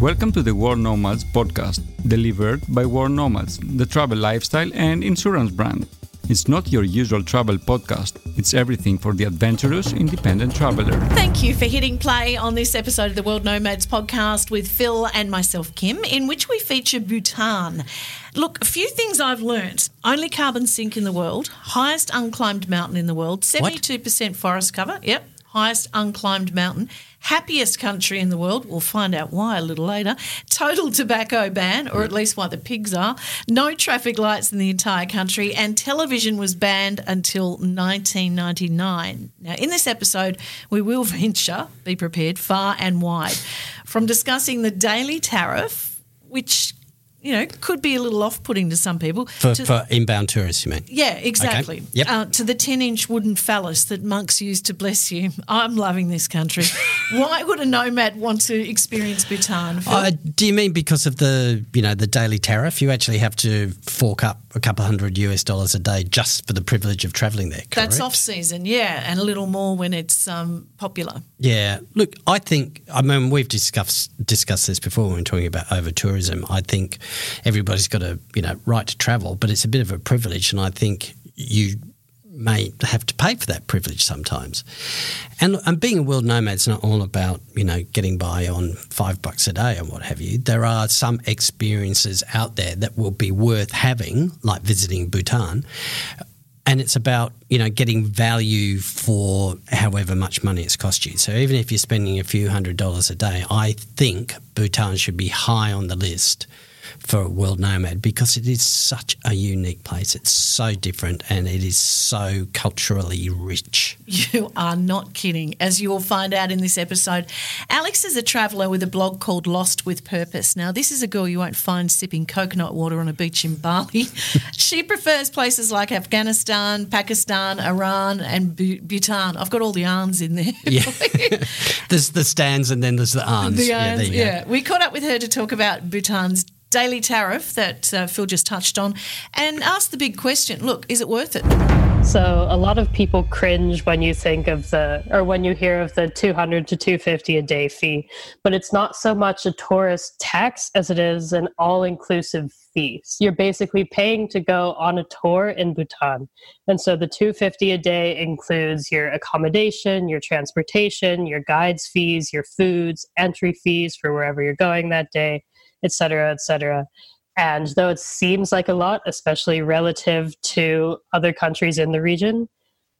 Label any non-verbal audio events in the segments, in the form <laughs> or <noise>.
Welcome to the World Nomads podcast, delivered by World Nomads, the travel lifestyle and insurance brand. It's not your usual travel podcast, it's everything for the adventurous independent traveler. Thank you for hitting play on this episode of the World Nomads podcast with Phil and myself, Kim, in which we feature Bhutan. Look, a few things I've learnt. Only carbon sink in the world, highest unclimbed mountain in the world, 72% forest cover. Yep, highest unclimbed mountain, happiest country in the world. We'll find out why a little later. Total tobacco ban, or at least why the pigs are. No traffic lights in the entire country, and television was banned until 1999. Now, in this episode, we will <laughs> venture, be prepared, far and wide, from discussing the daily tariff, which you know, could be a little off putting to some people. For, to, for inbound tourists, you mean? Yeah, exactly. Okay. Yep. Uh, to the 10 inch wooden phallus that monks use to bless you. I'm loving this country. <laughs> Why would a nomad want to experience Bhutan? Uh, do you mean because of the you know the daily tariff? You actually have to fork up a couple hundred US dollars a day just for the privilege of travelling there. Correct? That's off season, yeah, and a little more when it's um, popular. Yeah, look, I think I mean we've discussed discussed this before when we we're talking about over tourism. I think everybody's got a you know right to travel, but it's a bit of a privilege, and I think you may have to pay for that privilege sometimes. And, and being a world nomad is not all about you know getting by on five bucks a day and what have you. There are some experiences out there that will be worth having, like visiting Bhutan. And it's about you know getting value for however much money it's cost you. So even if you're spending a few hundred dollars a day, I think Bhutan should be high on the list for a world nomad because it is such a unique place. It's so different and it is so culturally rich. You are not kidding, as you will find out in this episode. Alex is a traveller with a blog called Lost with Purpose. Now, this is a girl you won't find sipping coconut water on a beach in Bali. <laughs> she prefers places like Afghanistan, Pakistan, Iran, and Bhutan. I've got all the arms in there. Yeah. <laughs> there's the stands and then there's the arms. The arms, yeah, yeah. We caught up with her to talk about Bhutan's daily tariff that uh, Phil just touched on and ask the big question look, is it worth it? So, a lot of people cringe when you think of the, or when you hear of the 200 to 250 a day fee, but it's not so much a tourist tax as it is an all inclusive fee. You're basically paying to go on a tour in Bhutan. And so, the 250 a day includes your accommodation, your transportation, your guides fees, your foods, entry fees for wherever you're going that day et cetera, et cetera. And though it seems like a lot, especially relative to other countries in the region,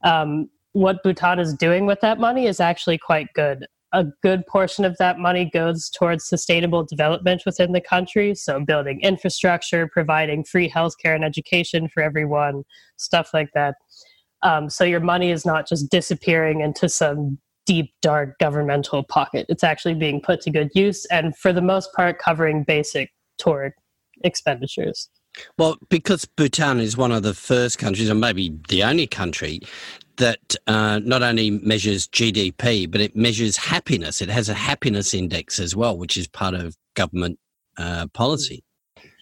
um, what Bhutan is doing with that money is actually quite good. A good portion of that money goes towards sustainable development within the country. So, building infrastructure, providing free healthcare and education for everyone, stuff like that. Um, so, your money is not just disappearing into some deep, dark governmental pocket. It's actually being put to good use and, for the most part, covering basic tour expenditures. Well, because Bhutan is one of the first countries, or maybe the only country, that uh, not only measures GDP, but it measures happiness. It has a happiness index as well, which is part of government uh, policy.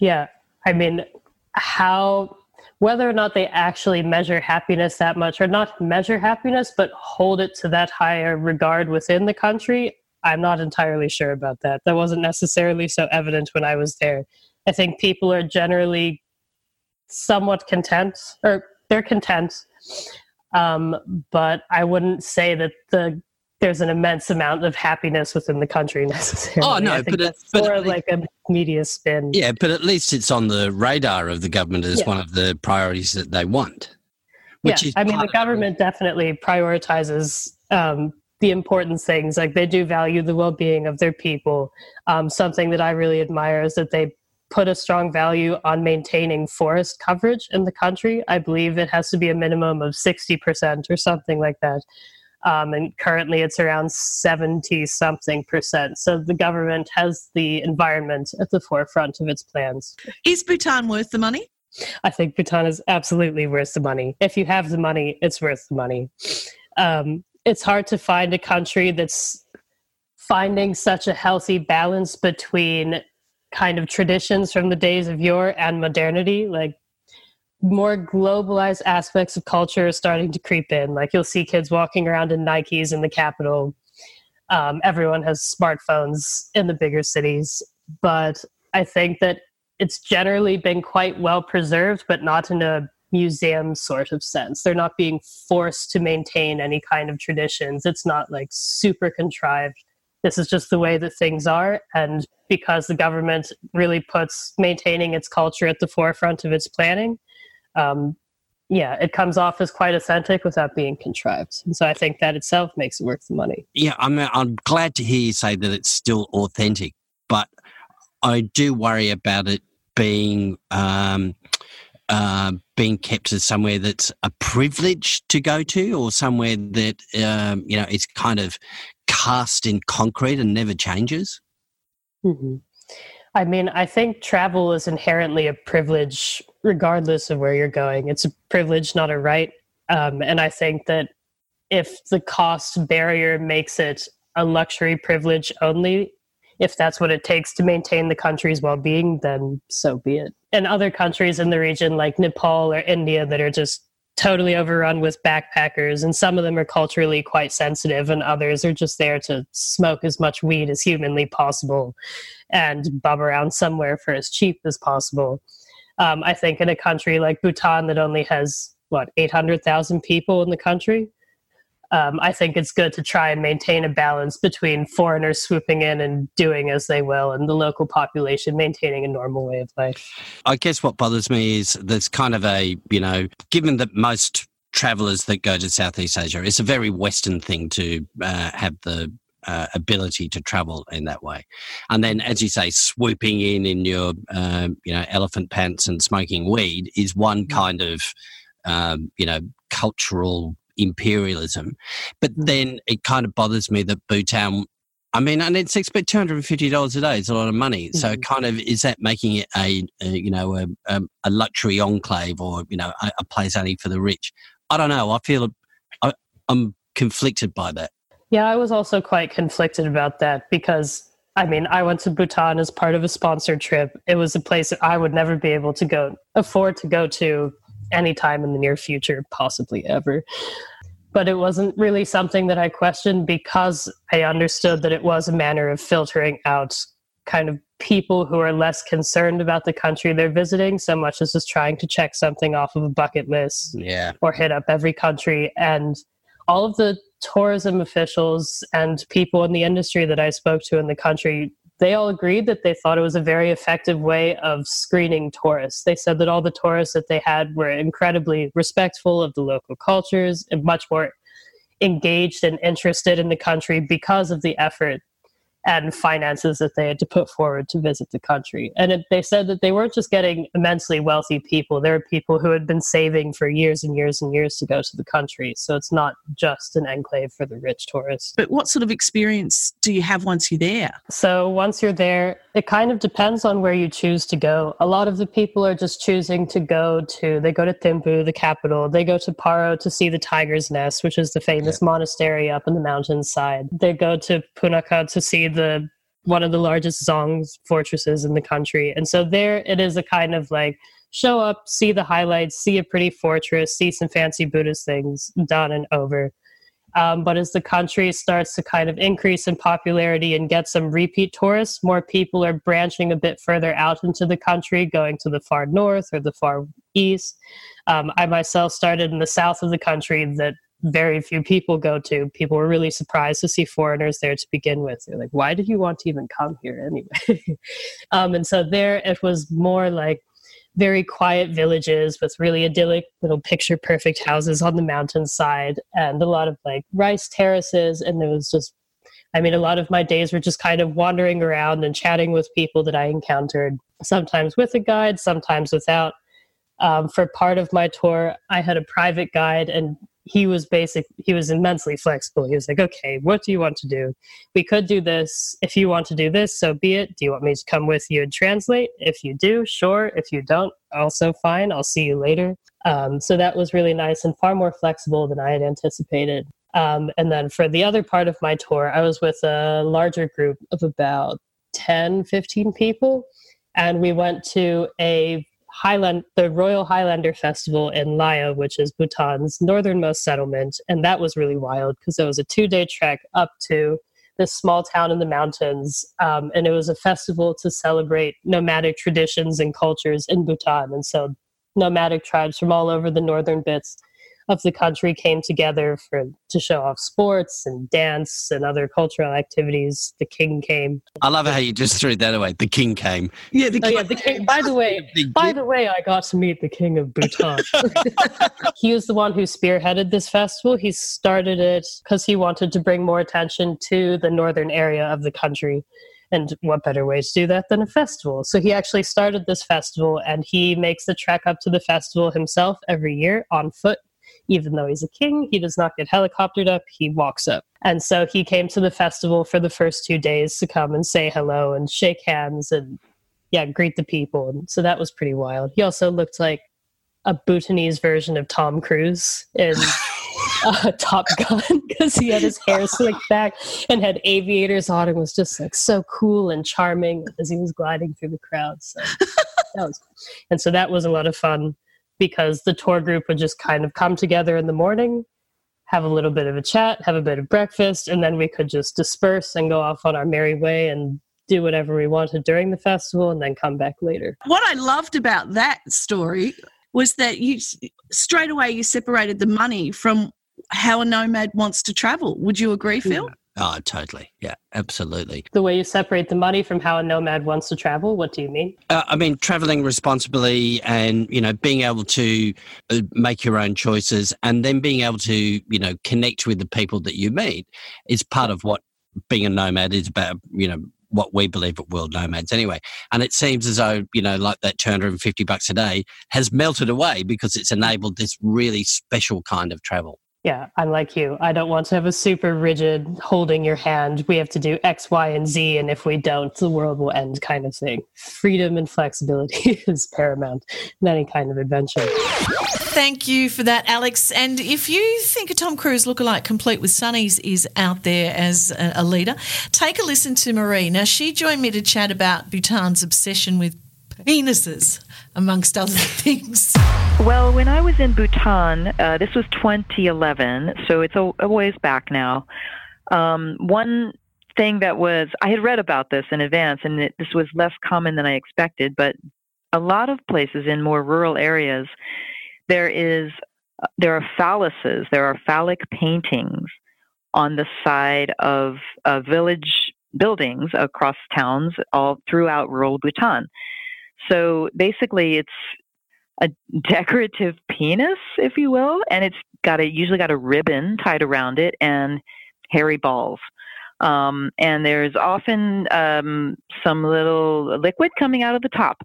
Yeah. I mean, how whether or not they actually measure happiness that much or not measure happiness but hold it to that higher regard within the country i'm not entirely sure about that that wasn't necessarily so evident when i was there i think people are generally somewhat content or they're content um, but i wouldn't say that the there's an immense amount of happiness within the country <laughs> necessarily. Oh no, but it's but more like a media spin. Yeah, but at least it's on the radar of the government as yeah. one of the priorities that they want. Which yeah, I mean, the government definitely prioritizes um, the important things. Like they do value the well-being of their people. Um, something that I really admire is that they put a strong value on maintaining forest coverage in the country. I believe it has to be a minimum of sixty percent or something like that. Um, and currently it's around 70 something percent. So the government has the environment at the forefront of its plans. Is Bhutan worth the money? I think Bhutan is absolutely worth the money. If you have the money, it's worth the money. Um, it's hard to find a country that's finding such a healthy balance between kind of traditions from the days of yore and modernity. Like more globalized aspects of culture are starting to creep in. Like you'll see kids walking around in Nikes in the capital. Um, everyone has smartphones in the bigger cities, but I think that it's generally been quite well preserved, but not in a museum sort of sense. They're not being forced to maintain any kind of traditions. It's not like super contrived. This is just the way that things are. And because the government really puts maintaining its culture at the forefront of its planning, um, yeah, it comes off as quite authentic without being contrived. And so I think that itself makes it worth the money. Yeah, I'm, I'm glad to hear you say that it's still authentic, but I do worry about it being um, uh, being kept as somewhere that's a privilege to go to, or somewhere that um, you know is kind of cast in concrete and never changes. Mm-hmm. I mean, I think travel is inherently a privilege, regardless of where you're going. It's a privilege, not a right. Um, and I think that if the cost barrier makes it a luxury privilege only, if that's what it takes to maintain the country's well being, then so be it. And other countries in the region, like Nepal or India, that are just totally overrun with backpackers, and some of them are culturally quite sensitive, and others are just there to smoke as much weed as humanly possible and bum around somewhere for as cheap as possible. Um, I think in a country like Bhutan that only has what 800,000 people in the country, um, I think it's good to try and maintain a balance between foreigners swooping in and doing as they will, and the local population maintaining a normal way of life. I guess what bothers me is there's kind of a, you know, given that most travelers that go to Southeast Asia, it's a very Western thing to uh, have the uh, ability to travel in that way. And then, as you say, swooping in in your, um, you know, elephant pants and smoking weed is one kind of, um, you know, cultural imperialism. But mm. then it kind of bothers me that Bhutan I mean, and it's expect two hundred and fifty dollars a day. It's a lot of money. So, mm-hmm. kind of, is that making it a, a you know a, a, luxury enclave or you know a, a, place only for the rich? I don't know. I feel I, I'm conflicted by that. Yeah, I was also quite conflicted about that because I mean, I went to Bhutan as part of a sponsored trip. It was a place that I would never be able to go afford to go to anytime in the near future, possibly ever. But it wasn't really something that I questioned because I understood that it was a manner of filtering out kind of people who are less concerned about the country they're visiting so much as just trying to check something off of a bucket list yeah. or hit up every country. And all of the tourism officials and people in the industry that I spoke to in the country they all agreed that they thought it was a very effective way of screening tourists. They said that all the tourists that they had were incredibly respectful of the local cultures and much more engaged and interested in the country because of the effort and finances that they had to put forward to visit the country. And it, they said that they weren't just getting immensely wealthy people, there were people who had been saving for years and years and years to go to the country. So it's not just an enclave for the rich tourists. But what sort of experience do you have once you're there? So once you're there, it kind of depends on where you choose to go. A lot of the people are just choosing to go to, they go to Thimphu, the capital, they go to Paro to see the tiger's nest, which is the famous yeah. monastery up in the mountainside. They go to Punakha to see the one of the largest Dzong fortresses in the country. And so there it is a kind of like show up, see the highlights, see a pretty fortress, see some fancy Buddhist things done and over. Um, but as the country starts to kind of increase in popularity and get some repeat tourists, more people are branching a bit further out into the country, going to the far north or the far east. Um, I myself started in the south of the country that very few people go to. People were really surprised to see foreigners there to begin with. They're like, why did you want to even come here anyway? <laughs> um, and so there it was more like very quiet villages with really idyllic little picture perfect houses on the mountainside and a lot of like rice terraces. And there was just, I mean, a lot of my days were just kind of wandering around and chatting with people that I encountered, sometimes with a guide, sometimes without. Um, for part of my tour, I had a private guide, and he was basic he was immensely flexible. He was like okay what do you want to do? We could do this if you want to do this so be it. Do you want me to come with you and translate? If you do sure. If you don't also fine. I'll see you later. Um, so that was really nice and far more flexible than i had anticipated. Um, and then for the other part of my tour i was with a larger group of about 10 15 people and we went to a Highland, the Royal Highlander Festival in Laya, which is Bhutan's northernmost settlement, and that was really wild because it was a two-day trek up to this small town in the mountains, um, and it was a festival to celebrate nomadic traditions and cultures in Bhutan. And so, nomadic tribes from all over the northern bits of the country came together for to show off sports and dance and other cultural activities. The king came. I love how you just threw that away. The king came. Yeah, the king. Oh, yeah, the king. By the way, <laughs> by the way, I got to meet the king of Bhutan. <laughs> he was the one who spearheaded this festival. He started it because he wanted to bring more attention to the northern area of the country. And what better way to do that than a festival? So he actually started this festival and he makes the trek up to the festival himself every year on foot even though he's a king, he does not get helicoptered up, he walks up. And so he came to the festival for the first two days to come and say hello and shake hands and, yeah, greet the people. And so that was pretty wild. He also looked like a Bhutanese version of Tom Cruise in <laughs> uh, Top Gun because he had his hair slicked back and had aviators on and was just like so cool and charming as he was gliding through the crowd. So that was, and so that was a lot of fun because the tour group would just kind of come together in the morning, have a little bit of a chat, have a bit of breakfast, and then we could just disperse and go off on our merry way and do whatever we wanted during the festival and then come back later. What I loved about that story was that you straight away you separated the money from how a nomad wants to travel. Would you agree, Phil? Oh, totally. Yeah, absolutely. The way you separate the money from how a nomad wants to travel, what do you mean? Uh, I mean, traveling responsibly and, you know, being able to uh, make your own choices and then being able to, you know, connect with the people that you meet is part of what being a nomad is about, you know, what we believe at World Nomads anyway. And it seems as though, you know, like that 250 bucks a day has melted away because it's enabled this really special kind of travel. Yeah, I'm like you. I don't want to have a super rigid holding your hand. We have to do X, Y, and Z, and if we don't, the world will end kind of thing. Freedom and flexibility <laughs> is paramount in any kind of adventure. Thank you for that, Alex. And if you think a Tom Cruise lookalike complete with Sunnies is out there as a leader, take a listen to Marie. Now, she joined me to chat about Bhutan's obsession with penises, amongst other <laughs> things. Well, when I was in Bhutan, uh, this was 2011, so it's a, a ways back now. Um, one thing that was, I had read about this in advance, and it, this was less common than I expected, but a lot of places in more rural areas, there is there are phalluses, there are phallic paintings on the side of uh, village buildings across towns all throughout rural Bhutan. So basically, it's a decorative <laughs> penis, if you will, and it's got a usually got a ribbon tied around it and hairy balls. Um, and there's often um, some little liquid coming out of the top.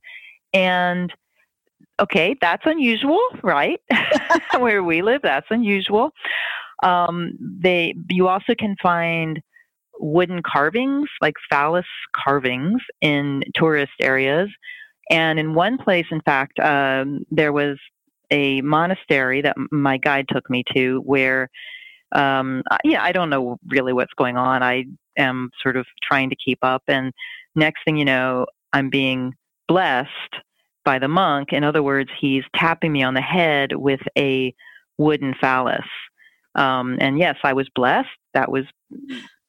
And okay, that's unusual, right? <laughs> Where we live, that's unusual. Um, they you also can find wooden carvings, like phallus carvings, in tourist areas. And in one place, in fact, um, there was a monastery that my guide took me to where, um, yeah, I don't know really what's going on. I am sort of trying to keep up. And next thing you know, I'm being blessed by the monk. In other words, he's tapping me on the head with a wooden phallus. Um, and yes, I was blessed. That was,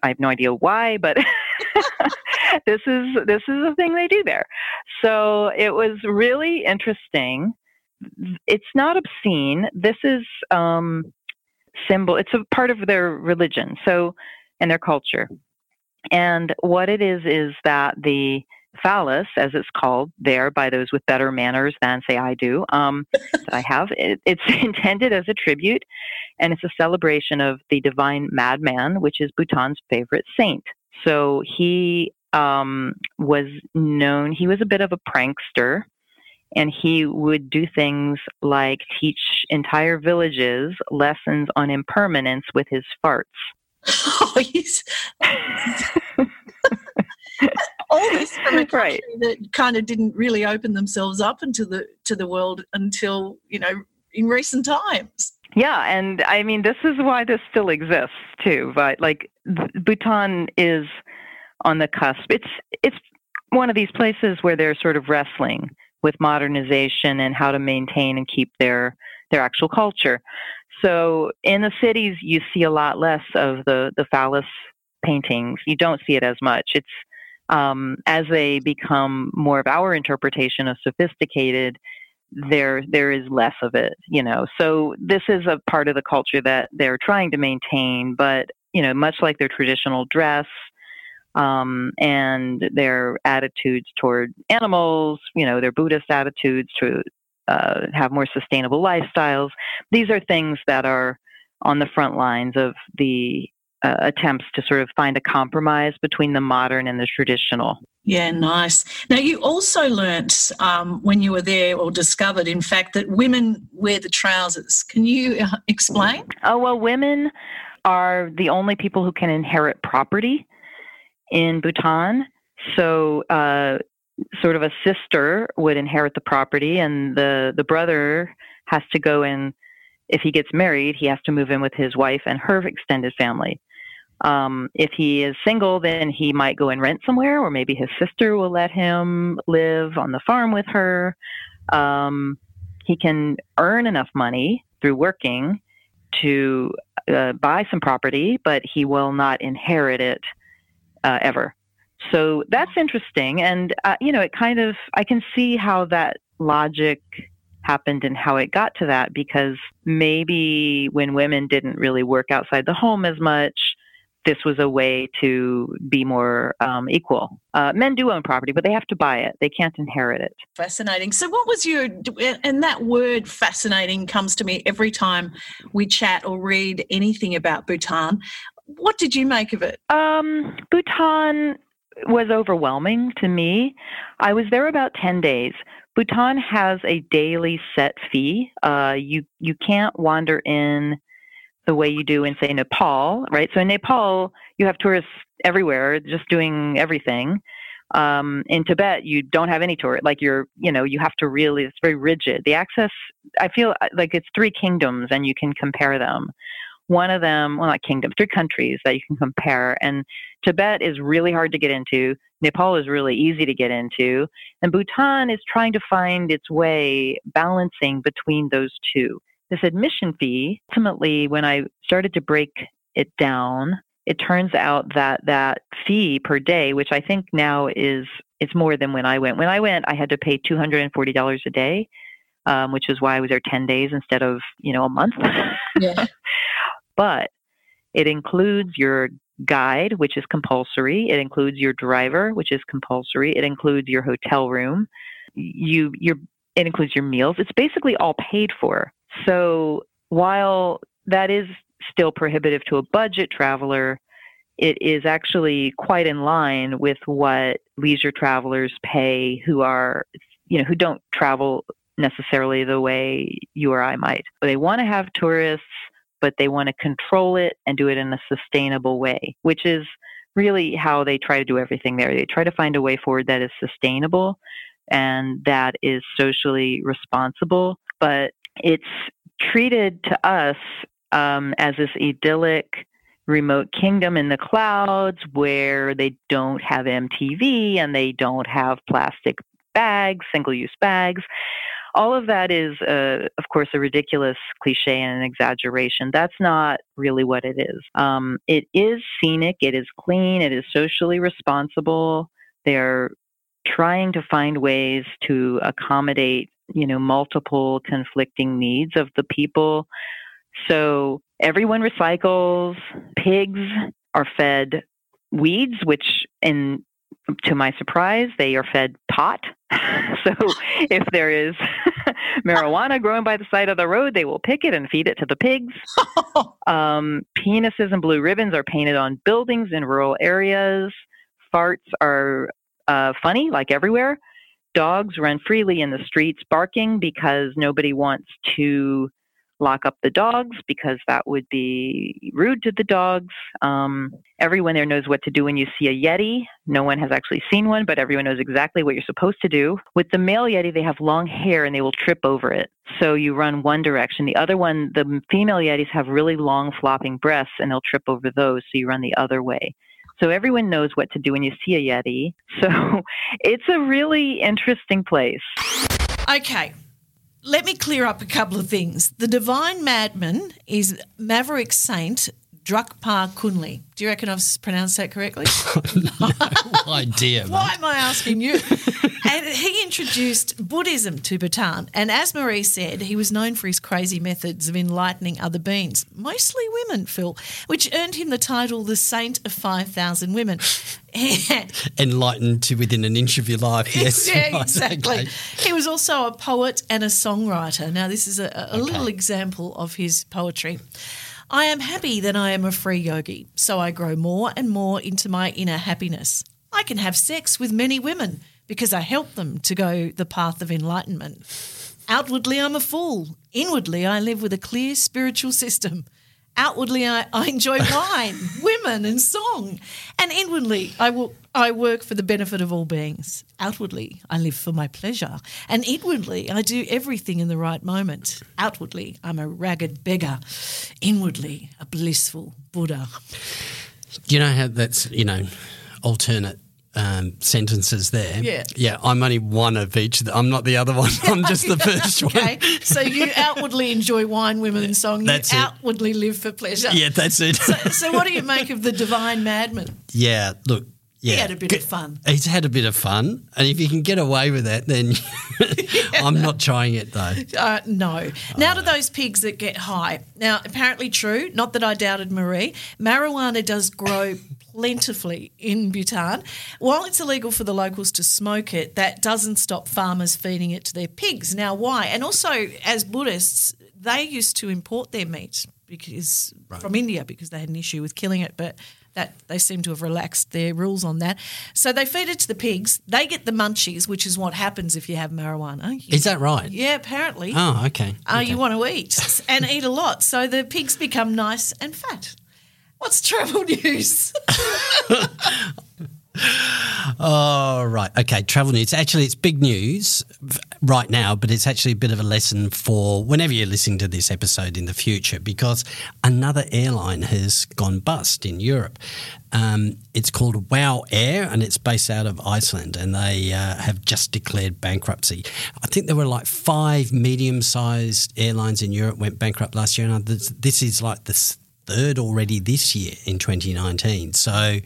I have no idea why, but <laughs> <laughs> this is this is a thing they do there. So it was really interesting. It's not obscene. This is um, symbol. It's a part of their religion. So and their culture. And what it is is that the phallus, as it's called there by those with better manners than, say, I do, um, <laughs> that I have, it, it's <laughs> intended as a tribute and it's a celebration of the divine madman, which is Bhutan's favorite saint. So he um, was known, he was a bit of a prankster, and he would do things like teach entire villages lessons on impermanence with his farts. <laughs> Oh, he's. <laughs> all this from a country right. that kind of didn't really open themselves up into the to the world until you know in recent times. Yeah, and I mean this is why this still exists too. But like Bhutan is on the cusp. It's it's one of these places where they're sort of wrestling with modernization and how to maintain and keep their their actual culture. So in the cities, you see a lot less of the the phallus paintings, you don't see it as much. It's um, as they become more of our interpretation of sophisticated, there there is less of it. You know, so this is a part of the culture that they're trying to maintain, but you know, much like their traditional dress. Um, and their attitudes toward animals, you know, their Buddhist attitudes to uh, have more sustainable lifestyles. These are things that are on the front lines of the uh, attempts to sort of find a compromise between the modern and the traditional. Yeah, nice. Now, you also learnt um, when you were there, or discovered, in fact, that women wear the trousers. Can you uh, explain? Oh, well, women are the only people who can inherit property in Bhutan. So, uh, sort of a sister would inherit the property, and the, the brother has to go in. If he gets married, he has to move in with his wife and her extended family. Um, if he is single, then he might go and rent somewhere, or maybe his sister will let him live on the farm with her. Um, he can earn enough money through working to uh, buy some property, but he will not inherit it uh, ever. So that's interesting. And, uh, you know, it kind of, I can see how that logic happened and how it got to that because maybe when women didn't really work outside the home as much, this was a way to be more um, equal. Uh, men do own property, but they have to buy it. They can't inherit it. Fascinating. So, what was your, and that word fascinating comes to me every time we chat or read anything about Bhutan. What did you make of it? Um, Bhutan was overwhelming to me. I was there about 10 days. Bhutan has a daily set fee. Uh, you you can't wander in the way you do in say Nepal, right? So in Nepal, you have tourists everywhere, just doing everything. Um, in Tibet, you don't have any tour. Like you're, you know, you have to really. It's very rigid. The access. I feel like it's three kingdoms, and you can compare them. One of them, well, not kingdoms, three countries that you can compare. And Tibet is really hard to get into. Nepal is really easy to get into. And Bhutan is trying to find its way balancing between those two. This admission fee, ultimately, when I started to break it down, it turns out that that fee per day, which I think now is it's more than when I went. When I went, I had to pay two hundred and forty dollars a day, um, which is why I was there ten days instead of you know a month. Yeah. <laughs> but it includes your guide, which is compulsory. It includes your driver, which is compulsory. It includes your hotel room. You your it includes your meals. It's basically all paid for. So while that is still prohibitive to a budget traveler, it is actually quite in line with what leisure travelers pay who are you know who don't travel necessarily the way you or I might. They want to have tourists but they want to control it and do it in a sustainable way, which is really how they try to do everything there. They try to find a way forward that is sustainable and that is socially responsible, but it's treated to us um, as this idyllic remote kingdom in the clouds where they don't have MTV and they don't have plastic bags, single use bags all of that is, uh, of course, a ridiculous cliche and an exaggeration. That's not really what it is. Um, it is scenic, it is clean, it is socially responsible. They're trying to find ways to accommodate, you know, multiple conflicting needs of the people. So everyone recycles. Pigs are fed weeds, which in to my surprise, they are fed pot. <laughs> so if there is <laughs> marijuana growing by the side of the road, they will pick it and feed it to the pigs. <laughs> um, penises and blue ribbons are painted on buildings in rural areas. Farts are uh, funny, like everywhere. Dogs run freely in the streets barking because nobody wants to lock up the dogs because that would be rude to the dogs. Um, everyone there knows what to do when you see a Yeti. No one has actually seen one, but everyone knows exactly what you're supposed to do. With the male Yeti, they have long hair and they will trip over it. So you run one direction. The other one, the female Yetis have really long flopping breasts and they'll trip over those. So you run the other way. So everyone knows what to do when you see a Yeti. So <laughs> it's a really interesting place. Okay, let me clear up a couple of things. The Divine Madman is Maverick Saint Drukpa Kunley. Do you reckon I've pronounced that correctly? <laughs> no idea. Why am I asking you? <laughs> and he introduced Buddhism to Bhutan. And as Marie said, he was known for his crazy methods of enlightening other beings, mostly women, Phil, which earned him the title the Saint of 5,000 Women. <laughs> Enlightened to within an inch of your life, <laughs> yes. yeah, exactly. Okay. He was also a poet and a songwriter. Now, this is a, a okay. little example of his poetry. I am happy that I am a free yogi, so I grow more and more into my inner happiness. I can have sex with many women because I help them to go the path of enlightenment. Outwardly, I'm a fool. Inwardly, I live with a clear spiritual system. Outwardly, I, I enjoy <laughs> wine, women, and song. And inwardly, I, will, I work for the benefit of all beings. Outwardly, I live for my pleasure. And inwardly, I do everything in the right moment. Outwardly, I'm a ragged beggar. Inwardly, a blissful Buddha. Do you know how that's, you know, alternate um, sentences there. Yeah. Yeah, I'm only one of each. I'm not the other one. <laughs> I'm just the <laughs> first okay. one. so you outwardly enjoy wine, women, and song. You that's outwardly live for pleasure. Yeah, that's it. so, so, what do you make of the divine madman? Yeah, look, yeah. He had a bit of fun. He's had a bit of fun. And if you can get away with that, then yeah. <laughs> I'm not trying it though. Uh, no. Now to those pigs that get high. Now, apparently true, not that I doubted Marie, marijuana does grow plentifully in Bhutan. While it's illegal for the locals to smoke it, that doesn't stop farmers feeding it to their pigs. Now, why? And also, as Buddhists, they used to import their meat because right. from India because they had an issue with killing it, but that they seem to have relaxed their rules on that. So they feed it to the pigs. They get the munchies, which is what happens if you have marijuana. You, is that right? Yeah, apparently. Oh, okay. Uh, okay. You want to eat <laughs> and eat a lot, so the pigs become nice and fat. What's travel news? <laughs> Oh, right. Okay, travel news. Actually, it's big news right now, but it's actually a bit of a lesson for whenever you're listening to this episode in the future because another airline has gone bust in Europe. Um, it's called WOW Air and it's based out of Iceland and they uh, have just declared bankruptcy. I think there were like five medium sized airlines in Europe went bankrupt last year and this is like the third already this year in 2019. So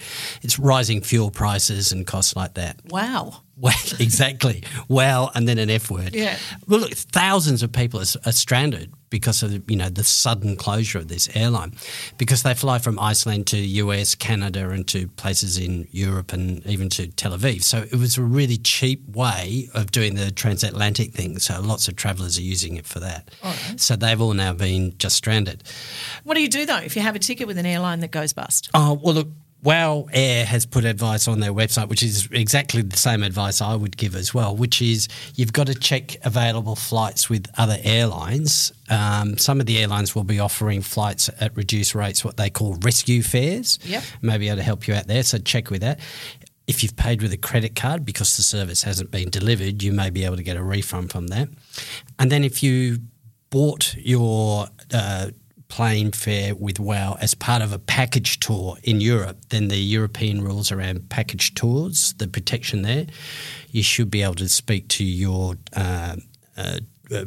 it's rising fuel prices and costs like that. Wow. Well, <laughs> exactly. Well, and then an F word. Yeah. Well, look, thousands of people are, are stranded because of you know the sudden closure of this airline, because they fly from Iceland to US, Canada, and to places in Europe and even to Tel Aviv. So it was a really cheap way of doing the transatlantic thing. So lots of travellers are using it for that. Right. So they've all now been just stranded. What do you do though if you have a ticket with an airline that goes bust? Oh well, look Wow Air has put advice on their website, which is exactly the same advice I would give as well, which is you've got to check available flights with other airlines. Um, some of the airlines will be offering flights at reduced rates, what they call rescue fares. Yep. Maybe able to help you out there. So check with that. If you've paid with a credit card because the service hasn't been delivered, you may be able to get a refund from that. And then if you bought your uh, plane fare with WOW as part of a package tour in Europe, then the European rules around package tours, the protection there, you should be able to speak to your uh, uh, uh,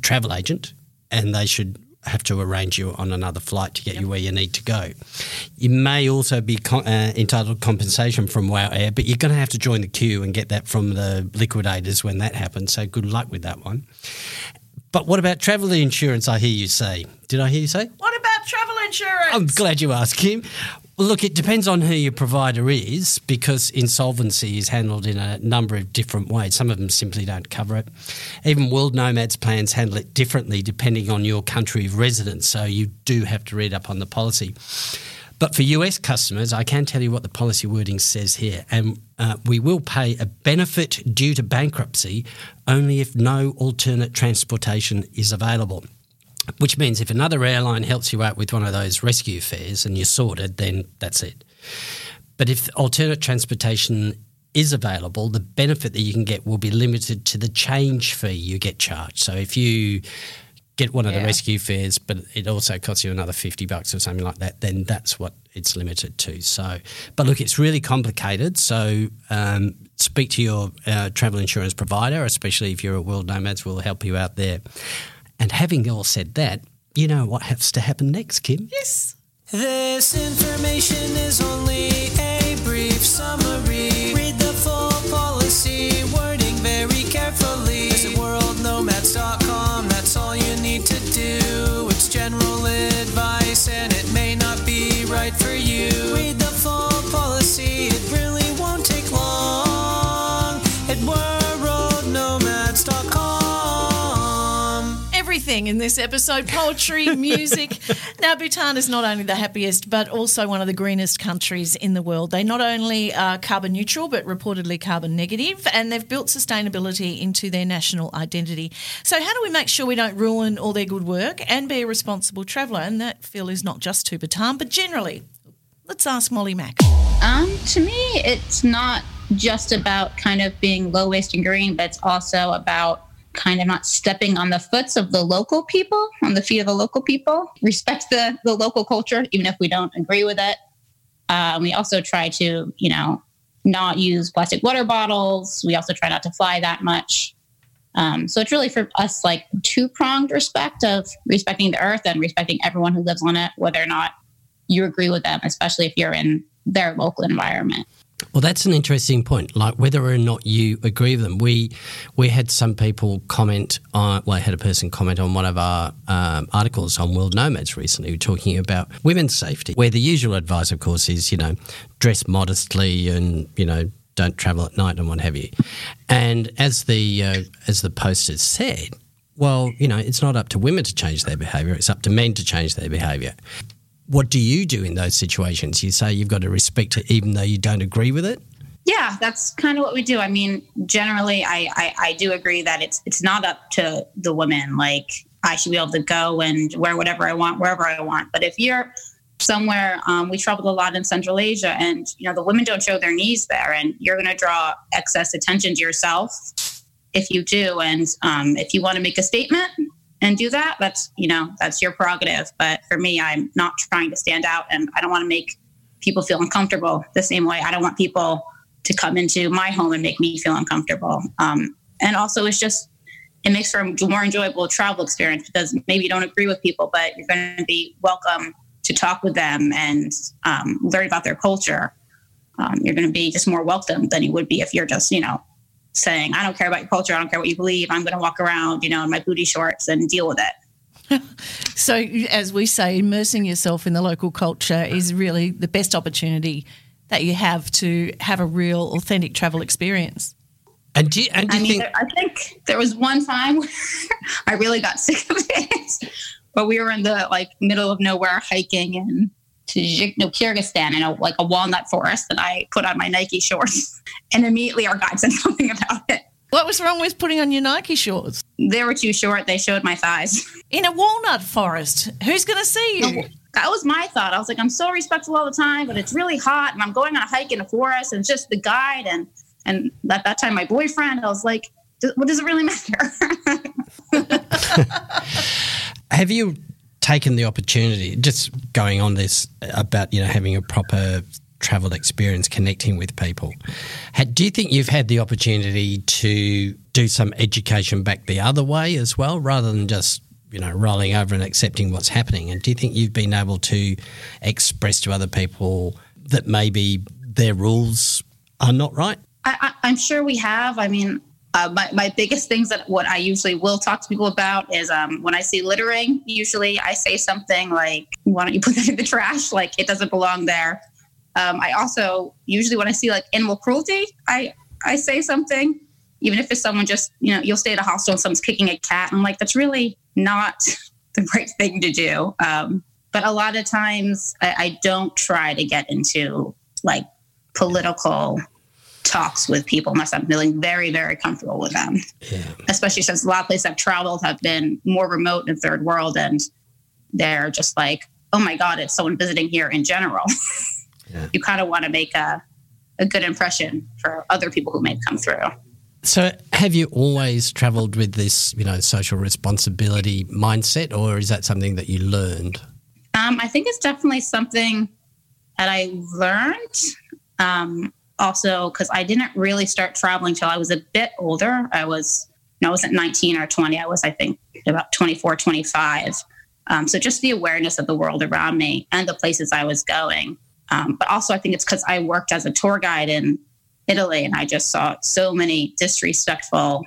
travel agent and they should have to arrange you on another flight to get yep. you where you need to go. You may also be con- uh, entitled to compensation from WOW Air, but you're going to have to join the queue and get that from the liquidators when that happens. So good luck with that one. But what about travel insurance? I hear you say. Did I hear you say? What about travel insurance? I'm glad you asked, Kim. Look, it depends on who your provider is because insolvency is handled in a number of different ways. Some of them simply don't cover it. Even World Nomads plans handle it differently depending on your country of residence, so you do have to read up on the policy. But for US customers, I can tell you what the policy wording says here. And uh, we will pay a benefit due to bankruptcy only if no alternate transportation is available. Which means if another airline helps you out with one of those rescue fares and you're sorted, then that's it. But if alternate transportation is available, the benefit that you can get will be limited to the change fee you get charged. So if you get one of yeah. the rescue fares, but it also costs you another 50 bucks or something like that, then that's what it's limited to. So, but look, it's really complicated. So, um, speak to your uh, travel insurance provider, especially if you're a World Nomads, we'll help you out there. And having all said that, you know what has to happen next, Kim? Yes. This information is only a brief summary. For you. Everything in this episode poetry, <laughs> music. Now, Bhutan is not only the happiest, but also one of the greenest countries in the world. They not only are carbon neutral, but reportedly carbon negative, and they've built sustainability into their national identity. So, how do we make sure we don't ruin all their good work and be a responsible traveller? And that, Phil, is not just to Bhutan, but generally. Let's ask Molly Mack. Um, to me, it's not just about kind of being low waste and green, but it's also about kind of not stepping on the foots of the local people, on the feet of the local people. Respect the the local culture, even if we don't agree with it. Um, we also try to, you know, not use plastic water bottles. We also try not to fly that much. Um, so it's really for us like two pronged respect of respecting the earth and respecting everyone who lives on it, whether or not you agree with them, especially if you're in their local environment. Well, that's an interesting point. Like whether or not you agree with them, we we had some people comment on. Well, I had a person comment on one of our um, articles on World Nomads recently, talking about women's safety. Where the usual advice, of course, is you know dress modestly and you know don't travel at night and what have you. And as the uh, as the post has said, well, you know, it's not up to women to change their behaviour; it's up to men to change their behaviour what do you do in those situations? You say you've got to respect it even though you don't agree with it? Yeah, that's kind of what we do. I mean, generally, I, I, I do agree that it's it's not up to the women. Like I should be able to go and wear whatever I want wherever I want. But if you're somewhere, um, we traveled a lot in Central Asia, and you know the women don't show their knees there, and you're going to draw excess attention to yourself if you do. And um, if you want to make a statement, and do that that's you know that's your prerogative. But for me i'm not trying to stand out and i don't want to make people feel uncomfortable the same way. I don't want people to come into my home and make me feel uncomfortable. Um, and also it's just it makes for a more enjoyable travel experience because maybe you don't agree with people but you're going to be welcome to talk with them and um, learn about their culture. Um, you're going to be just more welcome than you would be if you're just you know saying, I don't care about your culture, I don't care what you believe, I'm going to walk around, you know, in my booty shorts and deal with it. <laughs> so, as we say, immersing yourself in the local culture is really the best opportunity that you have to have a real, authentic travel experience. And do you, and do you I mean, think? there, I think there was one time where <laughs> I really got sick of it, <laughs> but we were in the like middle of nowhere hiking in to no, Kyrgyzstan in a, like a walnut forest, and I put on my Nike shorts, <laughs> and immediately our guide said <laughs> something about it. What was wrong with putting on your Nike shorts? They were too short. They showed my thighs. <laughs> In a walnut forest. Who's going to see you? That was my thought. I was like, I'm so respectful all the time, but it's really hot, and I'm going on a hike in a forest, and it's just the guide, and and at that time my boyfriend. I was like, what does it really matter? Have you taken the opportunity, just going on this about you know having a proper travel experience, connecting with people? do you think you've had the opportunity to do some education back the other way as well, rather than just you know rolling over and accepting what's happening? And do you think you've been able to express to other people that maybe their rules are not right? I, am sure we have. I mean, uh, my, my biggest things that what I usually will talk to people about is um, when I see littering, usually I say something like, why don't you put that in the trash? Like it doesn't belong there. Um, I also usually when I see like animal cruelty, I, I say something, even if it's someone just, you know, you'll stay at a hostel and someone's kicking a cat. I'm like, that's really not <laughs> the right thing to do. Um, but a lot of times I, I don't try to get into like political talks with people unless I'm feeling very, very comfortable with them. Yeah. Especially since a lot of places I've traveled have been more remote in third world and they're just like, oh my God, it's someone visiting here in general. <laughs> Yeah. you kind of want to make a, a good impression for other people who may come through. So, have you always traveled with this, you know, social responsibility mindset, or is that something that you learned? Um, I think it's definitely something that I learned. Um, also because I didn't really start traveling till I was a bit older. I was, know, I wasn't 19 or 20. I was, I think, about 24, 25. Um, so just the awareness of the world around me and the places I was going. Um, but also, I think it's because I worked as a tour guide in Italy and I just saw so many disrespectful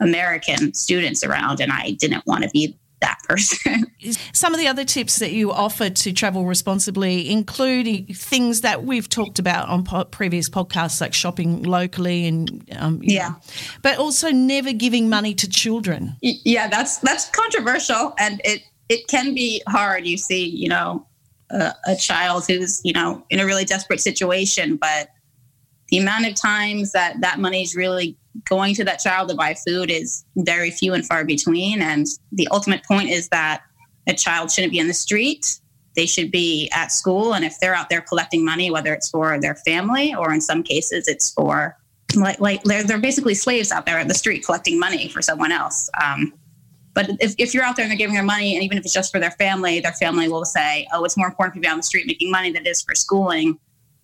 American students around, and I didn't want to be that person. <laughs> Some of the other tips that you offer to travel responsibly include things that we've talked about on po- previous podcasts, like shopping locally and um, Yeah. know, but also never giving money to children. Yeah that's that's controversial and it it can be hard you see you know a, a child who's you know in a really desperate situation but the amount of times that that money is really going to that child to buy food is very few and far between. And the ultimate point is that a child shouldn't be in the street. They should be at school. And if they're out there collecting money whether it's for their family or in some cases it's for like, like they're, they're basically slaves out there at the street collecting money for someone else. Um, but if, if you're out there and they're giving their money, and even if it's just for their family, their family will say, oh, it's more important to be on the street making money than it is for schooling.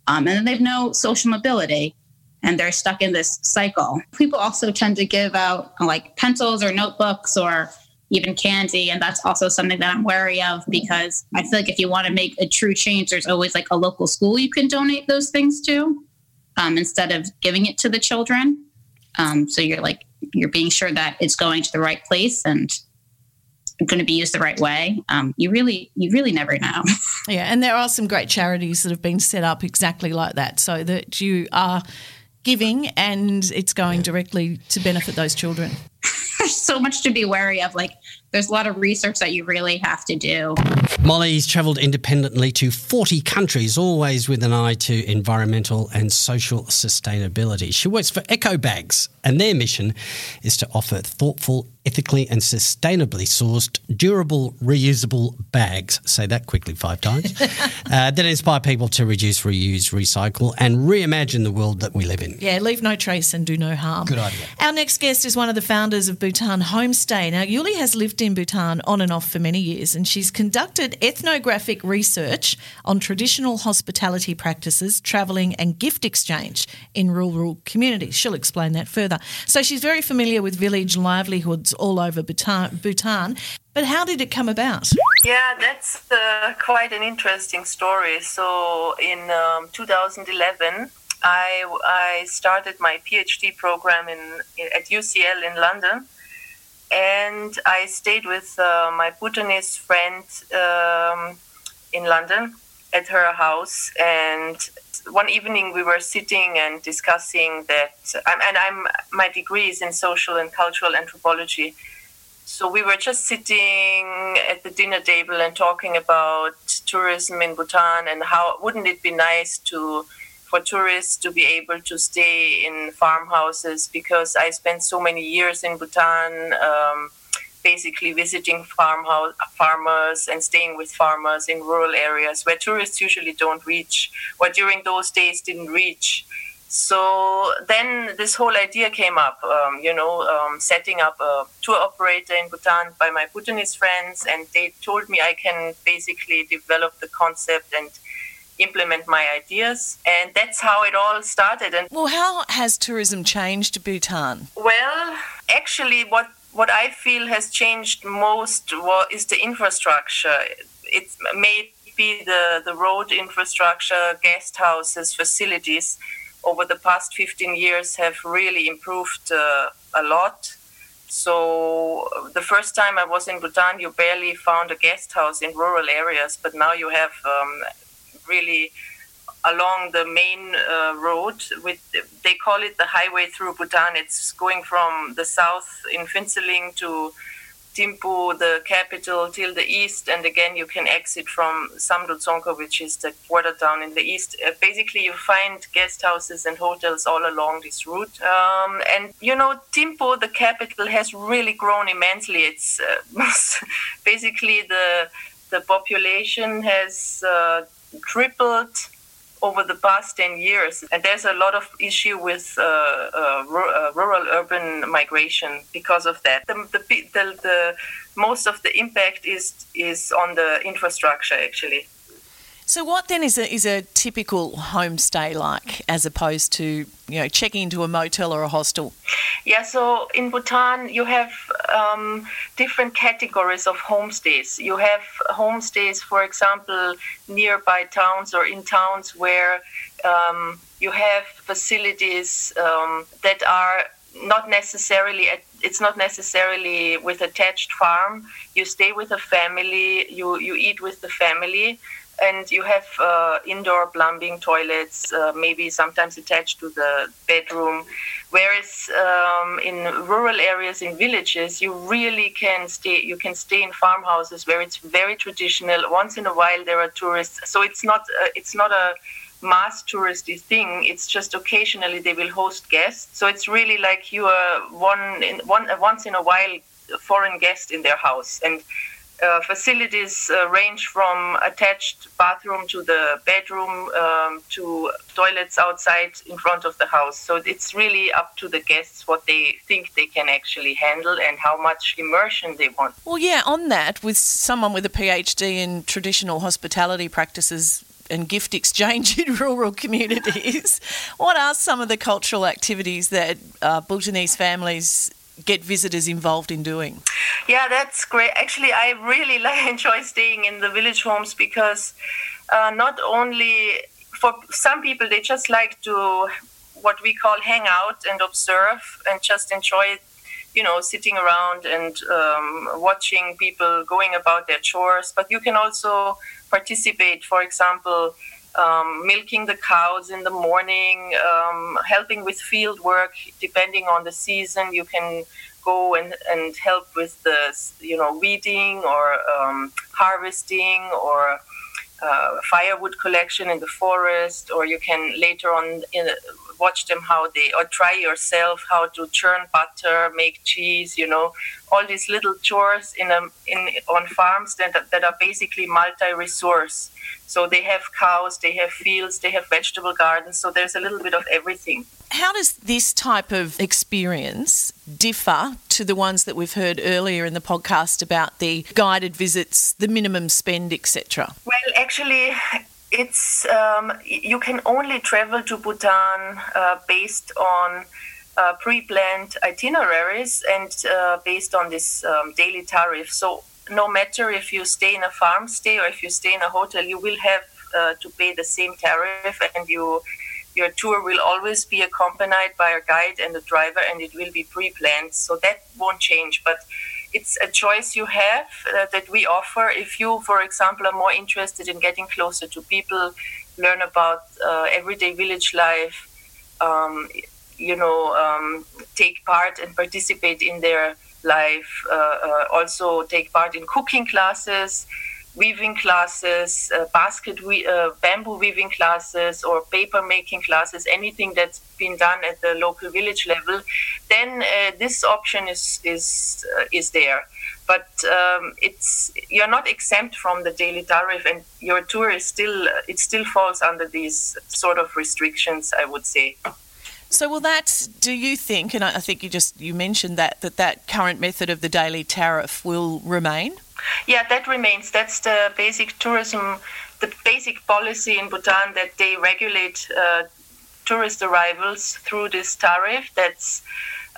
Um, and then they've no social mobility and they're stuck in this cycle. People also tend to give out like pencils or notebooks or even candy. And that's also something that I'm wary of because I feel like if you want to make a true change, there's always like a local school you can donate those things to um, instead of giving it to the children. Um, so you're like, you're being sure that it's going to the right place and going to be used the right way. Um, you really, you really never know. <laughs> Yeah, and there are some great charities that have been set up exactly like that, so that you are giving and it's going directly to benefit those children. there's <laughs> so much to be wary of. Like, there's a lot of research that you really have to do. Molly's travelled independently to 40 countries, always with an eye to environmental and social sustainability. She works for Eco Bags, and their mission is to offer thoughtful, ethically, and sustainably sourced, durable, reusable bags. Say that quickly five times. <laughs> uh, that inspire people to reduce, reuse, recycle, and reimagine the world that we live in. Yeah, leave no trace and do no harm. Good idea. Our next guest is one of the founders of Bhutan Homestay. Now, Yuli has in Bhutan on and off for many years, and she's conducted ethnographic research on traditional hospitality practices, travelling, and gift exchange in rural communities. She'll explain that further. So, she's very familiar with village livelihoods all over Bhutan. Bhutan. But how did it come about? Yeah, that's uh, quite an interesting story. So in um, 2011, I, I started my PhD program in, at UCL in London, and I stayed with uh, my Bhutanese friend um, in London at her house. And one evening we were sitting and discussing that, and I'm my degree is in social and cultural anthropology. So we were just sitting at the dinner table and talking about tourism in Bhutan and how wouldn't it be nice to for tourists to be able to stay in farmhouses because I spent so many years in Bhutan um, basically visiting farmhouse farmers and staying with farmers in rural areas where tourists usually don't reach or during those days didn't reach. So then this whole idea came up, um, you know, um, setting up a tour operator in Bhutan by my Bhutanese friends, and they told me I can basically develop the concept and implement my ideas, and that's how it all started. And Well, how has tourism changed Bhutan? well, actually, what what I feel has changed most is the infrastructure. It's maybe the the road infrastructure, guest houses, facilities over the past 15 years have really improved uh, a lot. So the first time I was in Bhutan, you barely found a guest house in rural areas, but now you have um, really along the main uh, road with they call it the highway through Bhutan. It's going from the south in Phuentsholing to Thimphu, the capital, till the east, and again you can exit from Samdrup Jongkhar, which is the border town in the east. Uh, basically, you find guest houses and hotels all along this route. Um, and you know, Thimphu, the capital, has really grown immensely. It's uh, <laughs> basically the the population has uh, tripled over the past 10 years. And there's a lot of issue with uh, uh, uh, rural urban migration because of that. The, the, the, the most of the impact is is on the infrastructure actually So, what then is a, is a typical homestay like as opposed to, you know, checking into a motel or a hostel? Yeah, so in Bhutan, you have um, different categories of homestays. You have homestays, for example, nearby towns or in towns where um, you have facilities um, that are not necessarily it's not necessarily with attached farm you stay with a family you you eat with the family and you have uh, indoor plumbing toilets, uh, maybe sometimes attached to the bedroom. Whereas um, in rural areas, in villages, you really can stay. You can stay in farmhouses where it's very traditional. Once in a while, there are tourists, so it's not uh, it's not a mass touristy thing. It's just occasionally they will host guests. So it's really like you are one in one once in a while foreign guest in their house and uh, facilities uh, range from attached bathroom to the bedroom um, to toilets outside in front of the house. So it's really up to the guests what they think they can actually handle and how much immersion they want. Well, yeah, on that, with someone with a PhD in traditional hospitality practices and gift exchange <laughs> in rural communities, what are some of the cultural activities that uh, Bhutanese families get visitors involved in doing? Yeah, that's great. Actually, I really <laughs> like, enjoy staying in the village homes because uh, not only for some people, they just like to what we call hang out and observe and just enjoy you know sitting around and um, watching people going about their chores but you can also participate for example um, milking the cows in the morning, um, helping with field work. Depending on the season, you can go and, and help with the you know weeding or um, harvesting or uh, firewood collection in the forest, or you can later on in, watch them how they or try yourself how to churn butter, make cheese. You know, all these little chores in a in on farms that that are basically multi-resource. So they have cows, they have fields, they have vegetable gardens. So there's a little bit of everything. How does this type of experience differ to the ones that we've heard earlier in the podcast about the guided visits, the minimum spend, etc.? Well, actually, it's um, you can only travel to Bhutan uh, based on uh, pre-planned itineraries and uh, based on this um, daily tariff. So no matter if you stay in a farm stay or if you stay in a hotel, you will have uh, to pay the same tariff, and you your tour will always be accompanied by a guide and a driver, and it will be pre-planned. So that won't change, but it's a choice you have uh, that we offer. If you, for example, are more interested in getting closer to people, learn about uh, everyday village life, um, you know, um, take part and participate in their life, uh, uh, also take part in cooking classes, weaving classes, uh, basket we- uh, bamboo weaving classes, or paper making classes, anything that's been done at the local village level, then uh, this option is is uh, is there. But um, it's you're not exempt from the daily tariff, and your tour is still it still falls under these sort of restrictions. I would say. So, will that? Do you think? And I think you just you mentioned that that that current method of the daily tariff will remain. Yeah, that remains. That's the basic tourism, the basic policy in Bhutan that they regulate uh, tourist arrivals through this tariff. That's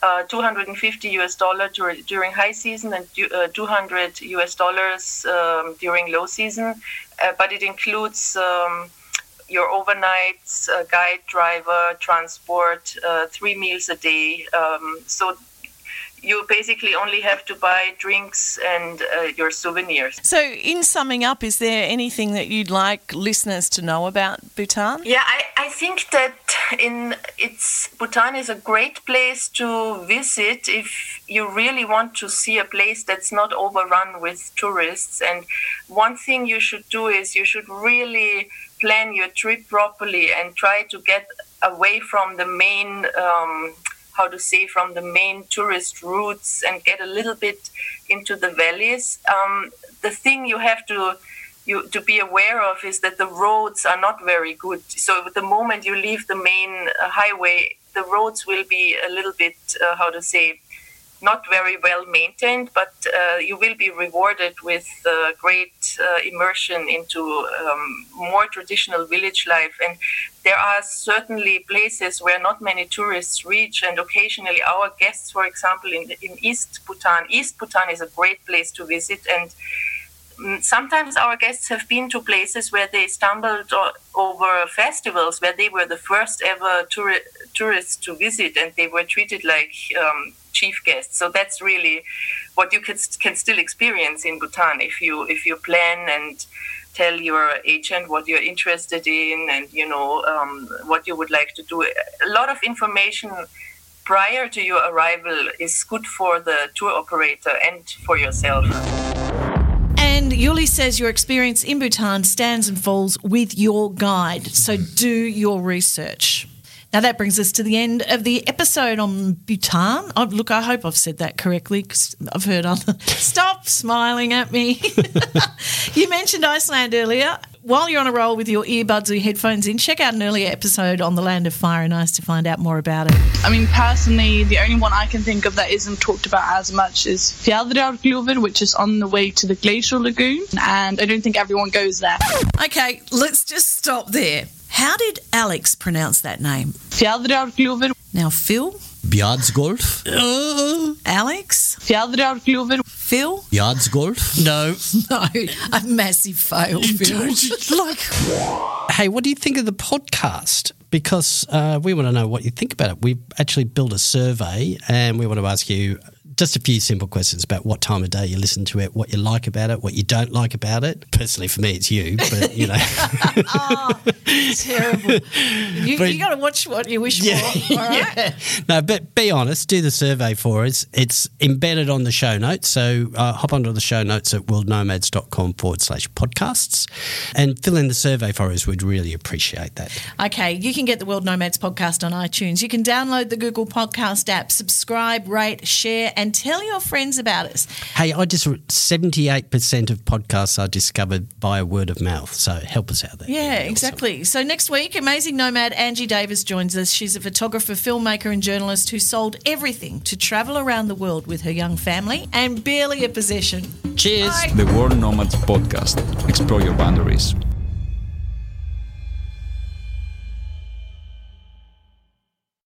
uh, 250 US dollar during high season and uh, 200 US dollars um, during low season, uh, but it includes. Um, your overnights, uh, guide, driver, transport, uh, three meals a day. Um, so you basically only have to buy drinks and uh, your souvenirs. So, in summing up, is there anything that you'd like listeners to know about Bhutan? Yeah, I, I think that in it's Bhutan is a great place to visit if you really want to see a place that's not overrun with tourists. And one thing you should do is you should really plan your trip properly and try to get away from the main um, how to say from the main tourist routes and get a little bit into the valleys. Um, the thing you have to you to be aware of is that the roads are not very good. So the moment you leave the main uh, highway the roads will be a little bit uh, how to say not very well maintained, but uh, you will be rewarded with uh, great uh, immersion into um, more traditional village life. And there are certainly places where not many tourists reach, and occasionally our guests, for example, in, in East Bhutan, East Bhutan is a great place to visit, and sometimes our guests have been to places where they stumbled over festivals where they were the first ever touri- tourists to visit, and they were treated like um, chief guests. So that's really what you can, can still experience in Bhutan if you if you plan and tell your agent what you're interested in and you know um, what you would like to do. A lot of information prior to your arrival is good for the tour operator and for yourself. And Yuli says your experience in Bhutan stands and falls with your guide. So do your research. Now that brings us to the end of the episode on Bhutan. Oh, look, I hope I've said that correctly because I've heard other. <laughs> Stop smiling at me. <laughs> you mentioned Iceland earlier. While you're on a roll with your earbuds or your headphones in, check out an earlier episode on the Land of Fire and Ice to find out more about it. I mean, personally, the only one I can think of that isn't talked about as much is Fjalldalgljúfur, which is on the way to the Glacial Lagoon, and I don't think everyone goes there. Okay, let's just stop there. How did Alex pronounce that name? Fjalldalgljúfur, Now, Phil, Bjardsgolf? Alex, Fjalldalgljúfur, Phil? Bjardsgolf? No. <laughs> No, a massive fail, Phil. like, hey, what do you think of the podcast? Because uh, we want to know what you think about it. We actually built a survey and we want to ask you just a few simple questions about what time of day you listen to it, what you like about it, what you don't like about it. Personally, for me, it's you, but you know. <laughs> Terrible. You, you got to watch what you wish for. All right. <laughs> no, but be honest, do the survey for us. It's embedded on the show notes. So uh, hop onto the show notes at worldnomads.com forward slash podcasts and fill in the survey for us. We'd really appreciate that. Okay, you can get the World Nomads podcast on iTunes. You can download the Google Podcast app, subscribe, rate, share, and tell your friends about us. Hey, I just 78% of podcasts are discovered by word of mouth. So help us out there. Yeah, exactly. So next week, amazing nomad Angie Davis joins us. She's a photographer, filmmaker, and journalist who sold everything to travel around the world with her young family and barely a possession. Cheers. Bye. The World Nomads Podcast. Explore your boundaries.